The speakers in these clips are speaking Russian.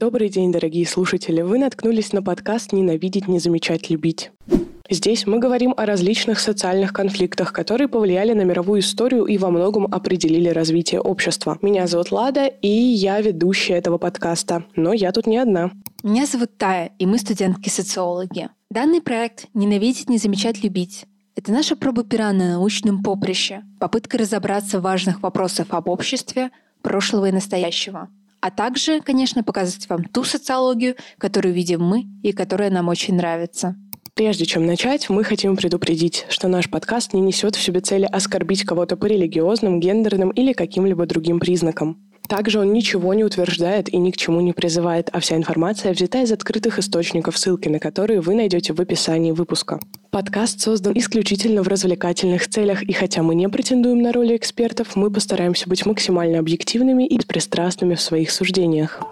Добрый день, дорогие слушатели. Вы наткнулись на подкаст «Ненавидеть, не замечать, любить». Здесь мы говорим о различных социальных конфликтах, которые повлияли на мировую историю и во многом определили развитие общества. Меня зовут Лада, и я ведущая этого подкаста. Но я тут не одна. Меня зовут Тая, и мы студентки-социологи. Данный проект «Ненавидеть, не замечать, любить» Это наша проба пера на научном поприще, попытка разобраться в важных вопросах об обществе, прошлого и настоящего. А также, конечно, показать вам ту социологию, которую видим мы и которая нам очень нравится. Прежде чем начать, мы хотим предупредить, что наш подкаст не несет в себе цели оскорбить кого-то по религиозным, гендерным или каким-либо другим признакам. Также он ничего не утверждает и ни к чему не призывает, а вся информация взята из открытых источников, ссылки на которые вы найдете в описании выпуска. Подкаст создан исключительно в развлекательных целях, и хотя мы не претендуем на роли экспертов, мы постараемся быть максимально объективными и беспристрастными в своих суждениях.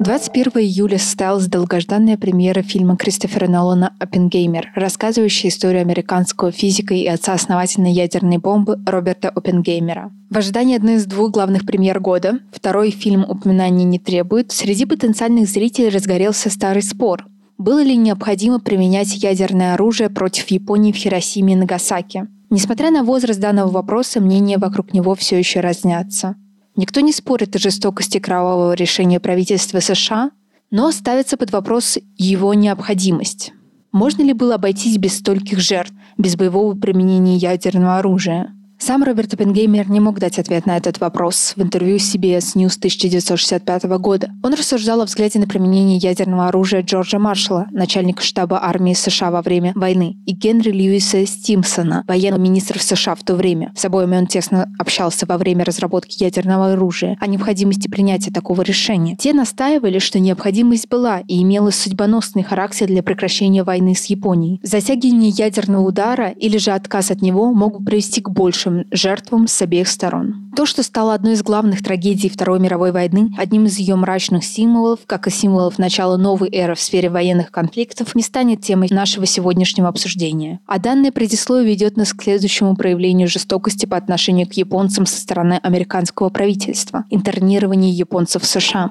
21 июля состоялась долгожданная премьера фильма Кристофера Нолана «Оппенгеймер», рассказывающая историю американского физика и отца-основательной ядерной бомбы Роберта Оппенгеймера. В ожидании одной из двух главных премьер года, второй фильм упоминаний не требует, среди потенциальных зрителей разгорелся старый спор. Было ли необходимо применять ядерное оружие против Японии в Хиросиме и Нагасаки? Несмотря на возраст данного вопроса, мнения вокруг него все еще разнятся. Никто не спорит о жестокости кровавого решения правительства США, но ставится под вопрос его необходимость. Можно ли было обойтись без стольких жертв, без боевого применения ядерного оружия? Сам Роберт Оппенгеймер не мог дать ответ на этот вопрос в интервью CBS News 1965 года. Он рассуждал о взгляде на применение ядерного оружия Джорджа Маршалла, начальника штаба армии США во время войны, и Генри Льюиса Стимсона, военного министра США в то время. С обоими он тесно общался во время разработки ядерного оружия о необходимости принятия такого решения. Те настаивали, что необходимость была и имела судьбоносный характер для прекращения войны с Японией. Затягивание ядерного удара или же отказ от него могут привести к большим большим жертвам с обеих сторон. То, что стало одной из главных трагедий Второй мировой войны, одним из ее мрачных символов, как и символов начала новой эры в сфере военных конфликтов, не станет темой нашего сегодняшнего обсуждения. А данное предисловие ведет нас к следующему проявлению жестокости по отношению к японцам со стороны американского правительства – интернирование японцев в США.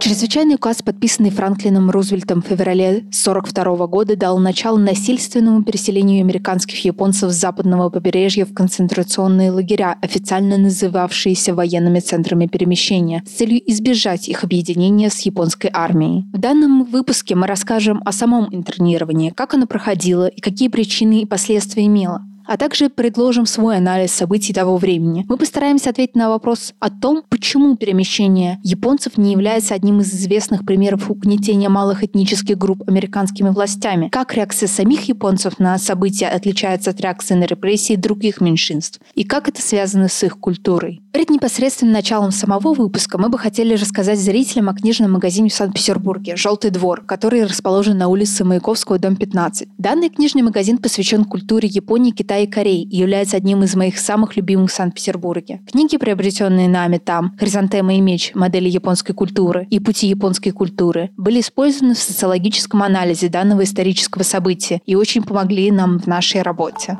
Чрезвычайный указ, подписанный Франклином Рузвельтом в феврале 1942 года, дал начало насильственному переселению американских японцев с западного побережья в концентрационные лагеря, официально называвшиеся военными центрами перемещения, с целью избежать их объединения с японской армией. В данном выпуске мы расскажем о самом интернировании, как оно проходило и какие причины и последствия имело а также предложим свой анализ событий того времени. Мы постараемся ответить на вопрос о том, почему перемещение японцев не является одним из известных примеров угнетения малых этнических групп американскими властями, как реакция самих японцев на события отличается от реакции на репрессии других меньшинств, и как это связано с их культурой. Перед непосредственным началом самого выпуска мы бы хотели рассказать зрителям о книжном магазине в Санкт-Петербурге «Желтый двор», который расположен на улице Маяковского, дом 15. Данный книжный магазин посвящен культуре Японии, Китая и Кореи является одним из моих самых любимых в Санкт-Петербурге. Книги, приобретенные нами там, «Хризантема и меч. Модели японской культуры» и «Пути японской культуры», были использованы в социологическом анализе данного исторического события и очень помогли нам в нашей работе.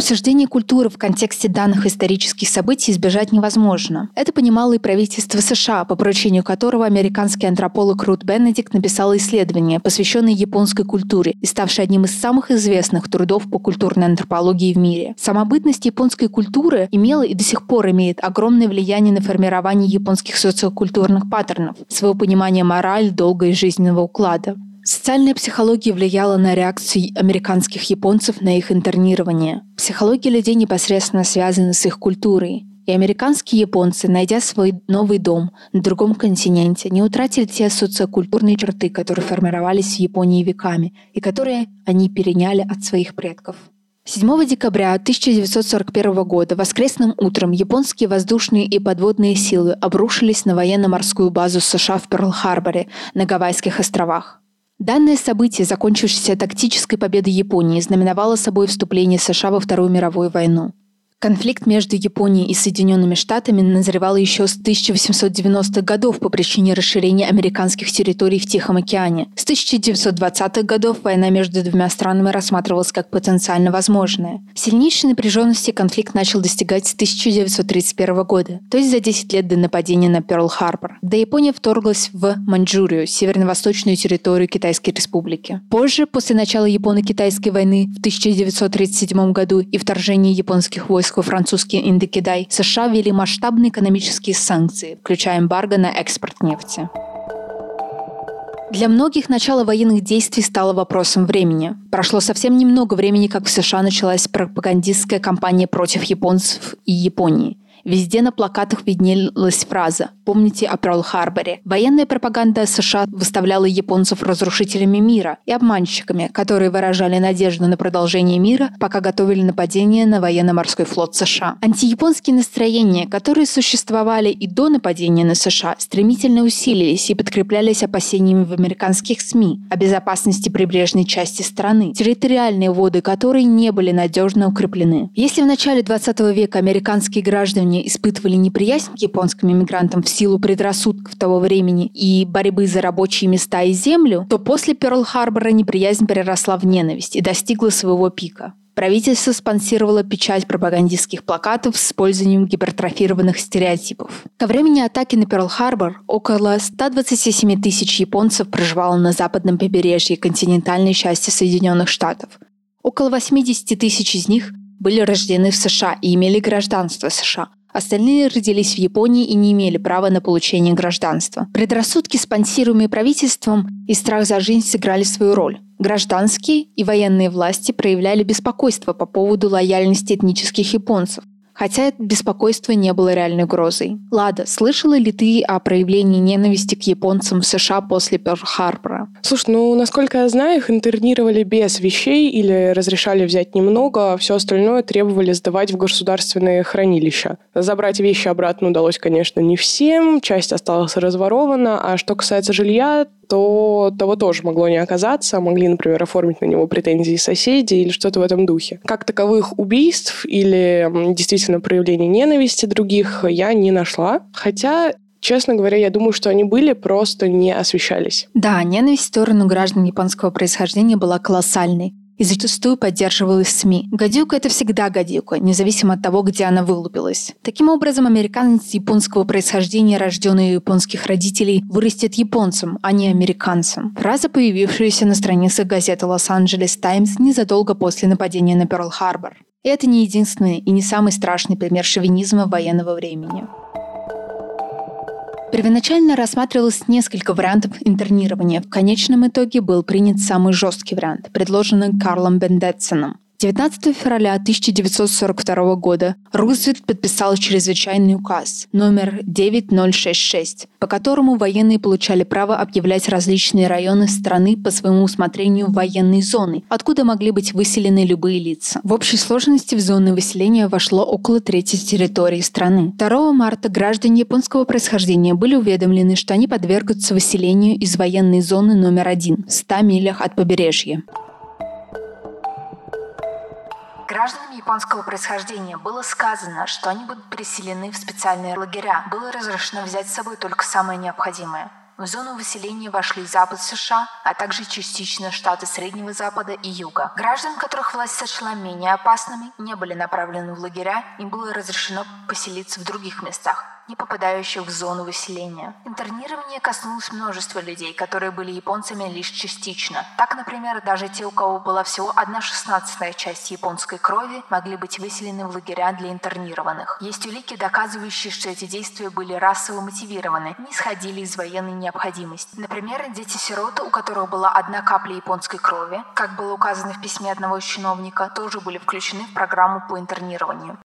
Обсуждение культуры в контексте данных исторических событий избежать невозможно. Это понимало и правительство США, по поручению которого американский антрополог Рут Бенедикт написал исследование, посвященное японской культуре и ставшее одним из самых известных трудов по культурной антропологии в мире. Самобытность японской культуры имела и до сих пор имеет огромное влияние на формирование японских социокультурных паттернов, своего понимания мораль, долга и жизненного уклада. Социальная психология влияла на реакцию американских японцев на их интернирование. Психология людей непосредственно связана с их культурой. И американские японцы, найдя свой новый дом на другом континенте, не утратили те социокультурные черты, которые формировались в Японии веками и которые они переняли от своих предков. 7 декабря 1941 года воскресным утром японские воздушные и подводные силы обрушились на военно-морскую базу США в Перл-Харборе на Гавайских островах. Данное событие, закончившееся тактической победой Японии, знаменовало собой вступление США во Вторую мировую войну. Конфликт между Японией и Соединенными Штатами назревал еще с 1890-х годов по причине расширения американских территорий в Тихом океане. С 1920-х годов война между двумя странами рассматривалась как потенциально возможная. Сильнейшей напряженности конфликт начал достигать с 1931 года, то есть за 10 лет до нападения на Перл-Харбор, когда Япония вторглась в Маньчжурию, северно-восточную территорию Китайской Республики. Позже, после начала Японо-Китайской войны в 1937 году и вторжения японских войск войск во французский Индокитай, США ввели масштабные экономические санкции, включая эмбарго на экспорт нефти. Для многих начало военных действий стало вопросом времени. Прошло совсем немного времени, как в США началась пропагандистская кампания против японцев и Японии – Везде на плакатах виднелась фраза «Помните о Перл-Харборе». Военная пропаганда США выставляла японцев разрушителями мира и обманщиками, которые выражали надежду на продолжение мира, пока готовили нападение на военно-морской флот США. Антияпонские настроения, которые существовали и до нападения на США, стремительно усилились и подкреплялись опасениями в американских СМИ о безопасности прибрежной части страны, территориальные воды которой не были надежно укреплены. Если в начале 20 века американские граждане испытывали неприязнь к японским иммигрантам в силу предрассудков того времени и борьбы за рабочие места и землю, то после Перл-Харбора неприязнь переросла в ненависть и достигла своего пика. Правительство спонсировало печать пропагандистских плакатов с использованием гипертрофированных стереотипов. Ко времени атаки на Перл-Харбор около 127 тысяч японцев проживало на западном побережье континентальной части Соединенных Штатов. Около 80 тысяч из них были рождены в США и имели гражданство США, Остальные родились в Японии и не имели права на получение гражданства. Предрассудки, спонсируемые правительством, и страх за жизнь сыграли свою роль. Гражданские и военные власти проявляли беспокойство по поводу лояльности этнических японцев, хотя это беспокойство не было реальной угрозой. Лада, слышала ли ты о проявлении ненависти к японцам в США после Перл-Харбора? Слушай, ну, насколько я знаю, их интернировали без вещей или разрешали взять немного, а все остальное требовали сдавать в государственные хранилища. Забрать вещи обратно удалось, конечно, не всем, часть осталась разворована, а что касается жилья, то того тоже могло не оказаться. Могли, например, оформить на него претензии соседи или что-то в этом духе. Как таковых убийств или действительно проявлений ненависти других я не нашла. Хотя Честно говоря, я думаю, что они были, просто не освещались. Да, ненависть в сторону граждан японского происхождения была колоссальной и зачастую поддерживалась СМИ. Гадюка — это всегда гадюка, независимо от того, где она вылупилась. Таким образом, американец японского происхождения, рожденный у японских родителей, вырастет японцем, а не американцем. Фраза, появившаяся на страницах газеты «Лос-Анджелес Таймс» незадолго после нападения на Перл-Харбор. Это не единственный и не самый страшный пример шовинизма военного времени. Первоначально рассматривалось несколько вариантов интернирования. В конечном итоге был принят самый жесткий вариант, предложенный Карлом Бендетсоном. 19 февраля 1942 года Рузвельт подписал чрезвычайный указ номер 9066, по которому военные получали право объявлять различные районы страны по своему усмотрению военной зоны, откуда могли быть выселены любые лица. В общей сложности в зоны выселения вошло около трети территории страны. 2 марта граждане японского происхождения были уведомлены, что они подвергнутся выселению из военной зоны номер один в 100 милях от побережья. Гражданам японского происхождения было сказано, что они будут переселены в специальные лагеря. Было разрешено взять с собой только самое необходимое. В зону выселения вошли Запад США, а также частично штаты Среднего Запада и Юга. Граждан, которых власть сочла менее опасными, не были направлены в лагеря, им было разрешено поселиться в других местах не попадающих в зону выселения. Интернирование коснулось множества людей, которые были японцами лишь частично. Так, например, даже те, у кого была всего одна шестнадцатая часть японской крови, могли быть выселены в лагеря для интернированных. Есть улики, доказывающие, что эти действия были расово мотивированы, не исходили из военной необходимости. Например, дети-сироты, у которых была одна капля японской крови, как было указано в письме одного чиновника, тоже были включены в программу по интернированию.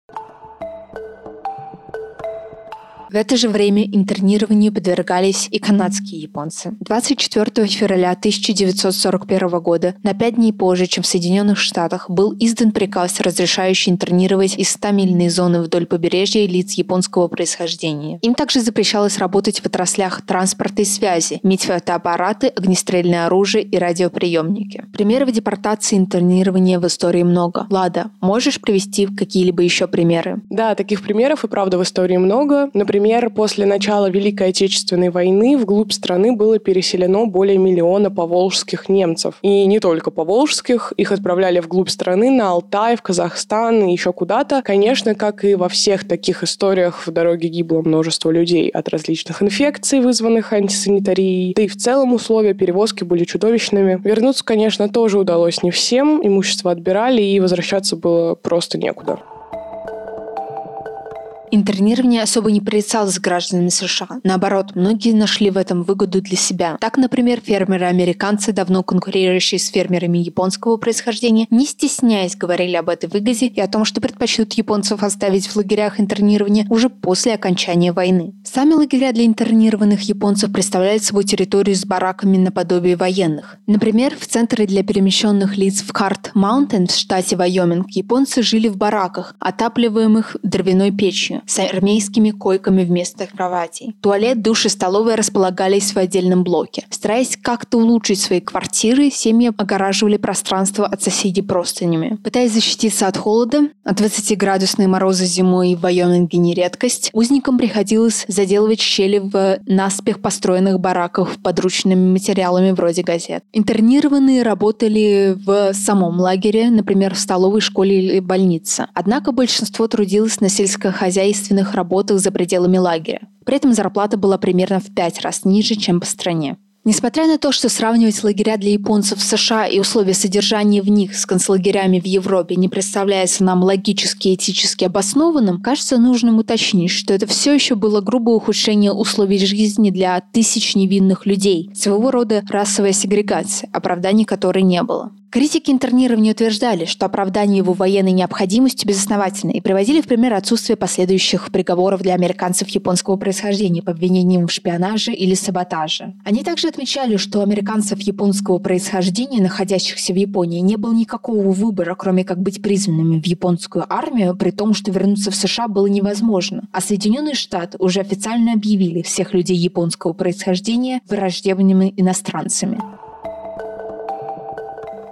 В это же время интернированию подвергались и канадские японцы. 24 февраля 1941 года, на пять дней позже, чем в Соединенных Штатах, был издан приказ, разрешающий интернировать из 100-мильной зоны вдоль побережья лиц японского происхождения. Им также запрещалось работать в отраслях транспорта и связи, иметь фотоаппараты, огнестрельное оружие и радиоприемники. Примеров депортации и интернирования в истории много. Лада, можешь привести какие-либо еще примеры? Да, таких примеров и правда в истории много. Например, после начала Великой Отечественной войны вглубь страны было переселено более миллиона поволжских немцев. И не только поволжских, их отправляли вглубь страны, на Алтай, в Казахстан и еще куда-то. Конечно, как и во всех таких историях, в дороге гибло множество людей от различных инфекций, вызванных антисанитарией. Да и в целом условия перевозки были чудовищными. Вернуться, конечно, тоже удалось не всем. Имущество отбирали, и возвращаться было просто некуда. Интернирование особо не порицалось гражданами США. Наоборот, многие нашли в этом выгоду для себя. Так, например, фермеры-американцы, давно конкурирующие с фермерами японского происхождения, не стесняясь говорили об этой выгоде и о том, что предпочтут японцев оставить в лагерях интернирования уже после окончания войны. Сами лагеря для интернированных японцев представляют собой территорию с бараками наподобие военных. Например, в центре для перемещенных лиц в Карт-Маунтен в штате Вайоминг японцы жили в бараках, отапливаемых дровяной печью с армейскими койками вместо кроватей. Туалет, душ и столовая располагались в отдельном блоке. Стараясь как-то улучшить свои квартиры, семьи огораживали пространство от соседей простынями. Пытаясь защититься от холода, от 20-градусной мороза зимой в Вайоминге не узникам приходилось заделывать щели в наспех построенных бараках подручными материалами вроде газет. Интернированные работали в самом лагере, например, в столовой, школе или больнице. Однако большинство трудилось на сельскохозяйственном хозяйственных работах за пределами лагеря. При этом зарплата была примерно в пять раз ниже, чем по стране. Несмотря на то, что сравнивать лагеря для японцев в США и условия содержания в них с концлагерями в Европе не представляется нам логически и этически обоснованным, кажется нужным уточнить, что это все еще было грубое ухудшение условий жизни для тысяч невинных людей, своего рода расовая сегрегация, оправданий которой не было. Критики интернирования утверждали, что оправдание его военной необходимостью безосновательно и приводили в пример отсутствие последующих приговоров для американцев японского происхождения по обвинениям в шпионаже или саботаже. Они также отмечали, что у американцев японского происхождения, находящихся в Японии, не было никакого выбора, кроме как быть признанными в японскую армию, при том, что вернуться в США было невозможно. А Соединенные Штаты уже официально объявили всех людей японского происхождения враждебными иностранцами.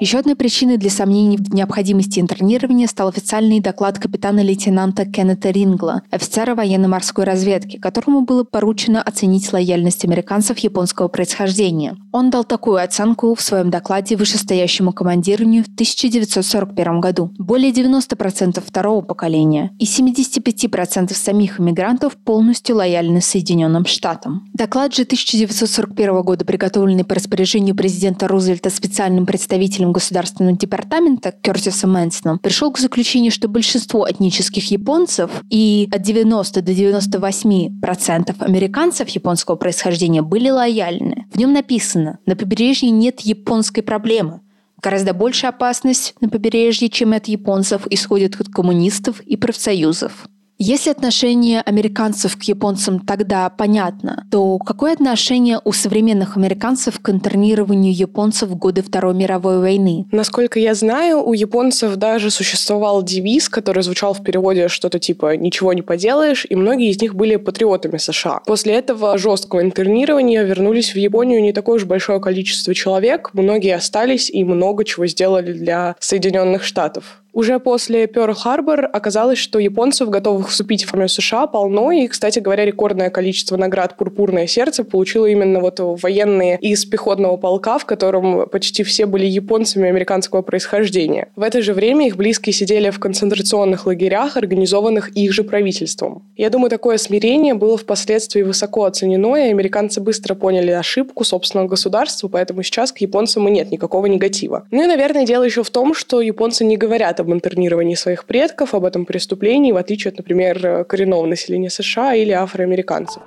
Еще одной причиной для сомнений в необходимости интернирования стал официальный доклад капитана-лейтенанта Кеннета Рингла, офицера военно-морской разведки, которому было поручено оценить лояльность американцев японского происхождения. Он дал такую оценку в своем докладе вышестоящему командированию в 1941 году. Более 90% второго поколения и 75% самих иммигрантов полностью лояльны Соединенным Штатам. Доклад же 1941 года, приготовленный по распоряжению президента Рузвельта специальным представителем государственного департамента Кертисом Мэнсоном пришел к заключению, что большинство этнических японцев и от 90 до 98 процентов американцев японского происхождения были лояльны. В нем написано, на побережье нет японской проблемы. Гораздо большая опасность на побережье, чем от японцев, исходит от коммунистов и профсоюзов. Если отношение американцев к японцам тогда понятно, то какое отношение у современных американцев к интернированию японцев в годы Второй мировой войны? Насколько я знаю, у японцев даже существовал девиз, который звучал в переводе что-то типа «ничего не поделаешь», и многие из них были патриотами США. После этого жесткого интернирования вернулись в Японию не такое уж большое количество человек, многие остались и много чего сделали для Соединенных Штатов. Уже после Пёрл-Харбор оказалось, что японцев, готовых вступить в армию США, полно. И, кстати говоря, рекордное количество наград «Пурпурное сердце» получило именно вот военные из пехотного полка, в котором почти все были японцами американского происхождения. В это же время их близкие сидели в концентрационных лагерях, организованных их же правительством. Я думаю, такое смирение было впоследствии высоко оценено, и американцы быстро поняли ошибку собственного государства, поэтому сейчас к японцам и нет никакого негатива. Ну и, наверное, дело еще в том, что японцы не говорят об интернировании своих предков, об этом преступлении, в отличие от, например, коренного населения США или афроамериканцев.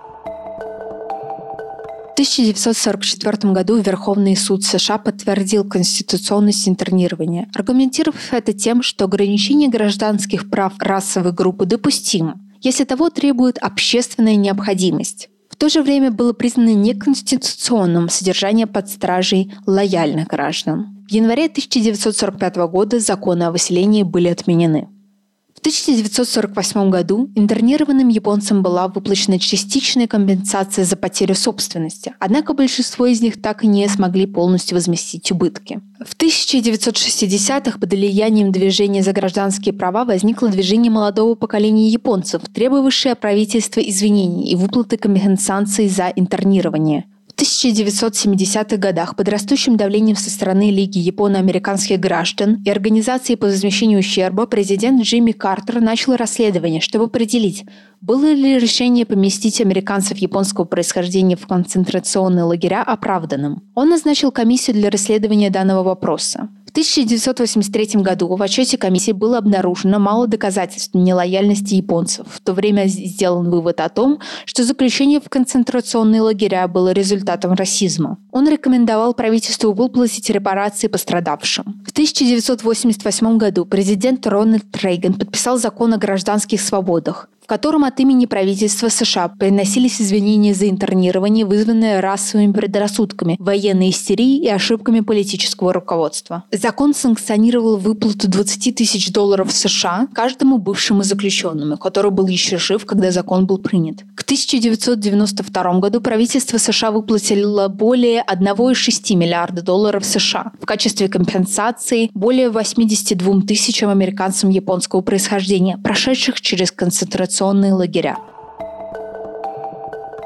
В 1944 году Верховный суд США подтвердил конституционность интернирования, аргументировав это тем, что ограничение гражданских прав расовой группы допустимо, если того требует общественная необходимость. В то же время было признано неконституционным содержание под стражей лояльных граждан. В январе 1945 года законы о выселении были отменены. 1948 году интернированным японцам была выплачена частичная компенсация за потерю собственности, однако большинство из них так и не смогли полностью возместить убытки. В 1960-х под влиянием движения за гражданские права возникло движение молодого поколения японцев, требовавшее правительства извинений и выплаты компенсации за интернирование – 1970-х годах под растущим давлением со стороны Лиги японо-американских граждан и Организации по возмещению ущерба президент Джимми Картер начал расследование, чтобы определить, было ли решение поместить американцев японского происхождения в концентрационные лагеря оправданным. Он назначил комиссию для расследования данного вопроса. 1983 году в отчете комиссии было обнаружено мало доказательств нелояльности японцев. В то время сделан вывод о том, что заключение в концентрационные лагеря было результатом расизма. Он рекомендовал правительству выплатить репарации пострадавшим. В 1988 году президент Рональд Рейган подписал закон о гражданских свободах в котором от имени правительства США приносились извинения за интернирование, вызванное расовыми предрассудками, военной истерией и ошибками политического руководства. Закон санкционировал выплату 20 тысяч долларов США каждому бывшему заключенному, который был еще жив, когда закон был принят. К 1992 году правительство США выплатило более 1,6 миллиарда долларов США в качестве компенсации более 82 тысячам американцам японского происхождения, прошедших через концентрацию концентрационные лагеря.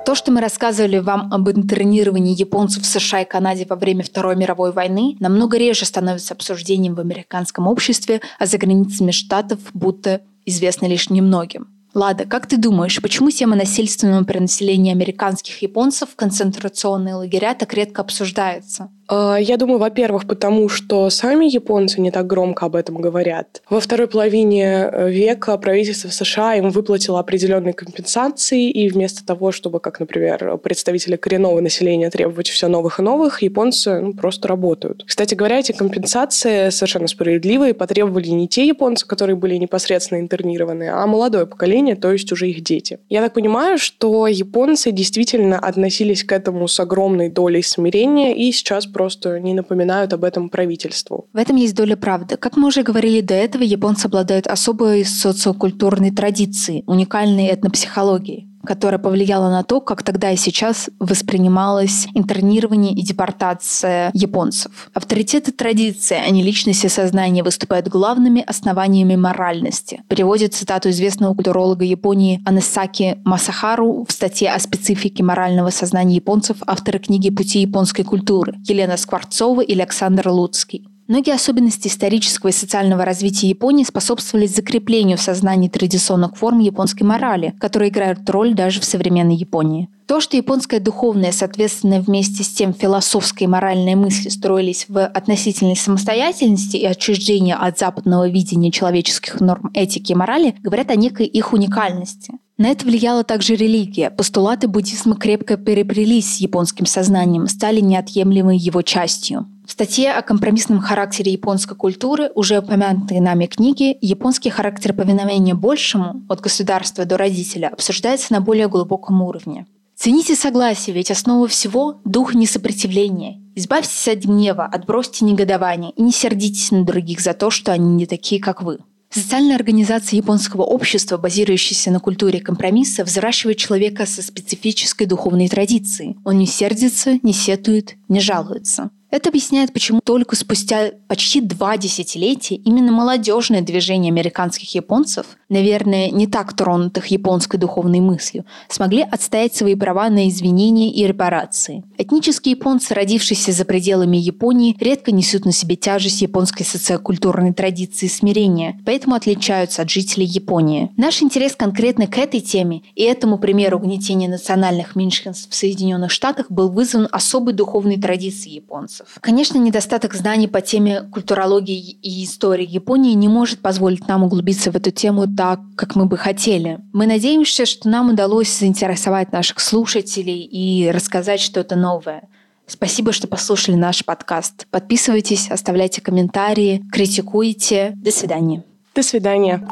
То, что мы рассказывали вам об интернировании японцев в США и Канаде во время Второй мировой войны, намного реже становится обсуждением в американском обществе, а за границами штатов будто известно лишь немногим. Лада, как ты думаешь, почему тема насильственного перенаселения американских японцев в концентрационные лагеря так редко обсуждается? А, я думаю, во-первых, потому что сами японцы не так громко об этом говорят. Во второй половине э, века правительство США им выплатило определенные компенсации, и вместо того, чтобы, как, например, представители коренного населения требовать все новых и новых, японцы ну, просто работают. Кстати говоря, эти компенсации совершенно справедливые, потребовали не те японцы, которые были непосредственно интернированы, а молодое поколение, то есть уже их дети. Я так понимаю, что японцы действительно относились к этому с огромной долей смирения и сейчас просто не напоминают об этом правительству. В этом есть доля правды. Как мы уже говорили до этого, японцы обладают особой социокультурной традицией, уникальной этнопсихологией которая повлияла на то, как тогда и сейчас воспринималось интернирование и депортация японцев. Авторитеты традиции, а не личности сознания, выступают главными основаниями моральности. Переводит цитату известного культуролога Японии Анесаки Масахару в статье о специфике морального сознания японцев авторы книги «Пути японской культуры» Елена Скворцова и Александр Луцкий. Многие особенности исторического и социального развития Японии способствовали закреплению в сознании традиционных форм японской морали, которые играют роль даже в современной Японии. То, что японская духовная, соответственно, вместе с тем философская и моральная мысли строились в относительной самостоятельности и отчуждении от западного видения человеческих норм этики и морали, говорят о некой их уникальности. На это влияла также религия. Постулаты буддизма крепко переплелись с японским сознанием, стали неотъемлемой его частью. В статье о компромиссном характере японской культуры, уже упомянутой нами книги, японский характер повиновения большему, от государства до родителя, обсуждается на более глубоком уровне. Цените согласие, ведь основа всего – дух несопротивления. Избавьтесь от гнева, отбросьте негодование и не сердитесь на других за то, что они не такие, как вы. Социальная организация японского общества, базирующаяся на культуре компромисса, взращивает человека со специфической духовной традицией. Он не сердится, не сетует, не жалуется. Это объясняет, почему только спустя почти два десятилетия именно молодежное движение американских японцев, наверное, не так тронутых японской духовной мыслью, смогли отстоять свои права на извинения и репарации. Этнические японцы, родившиеся за пределами Японии, редко несут на себе тяжесть японской социокультурной традиции смирения, поэтому отличаются от жителей Японии. Наш интерес конкретно к этой теме и этому примеру угнетения национальных меньшинств в Соединенных Штатах был вызван особой духовной традицией японцев вопросов. Конечно, недостаток знаний по теме культурологии и истории Японии не может позволить нам углубиться в эту тему так, как мы бы хотели. Мы надеемся, что нам удалось заинтересовать наших слушателей и рассказать что-то новое. Спасибо, что послушали наш подкаст. Подписывайтесь, оставляйте комментарии, критикуйте. До свидания. До свидания.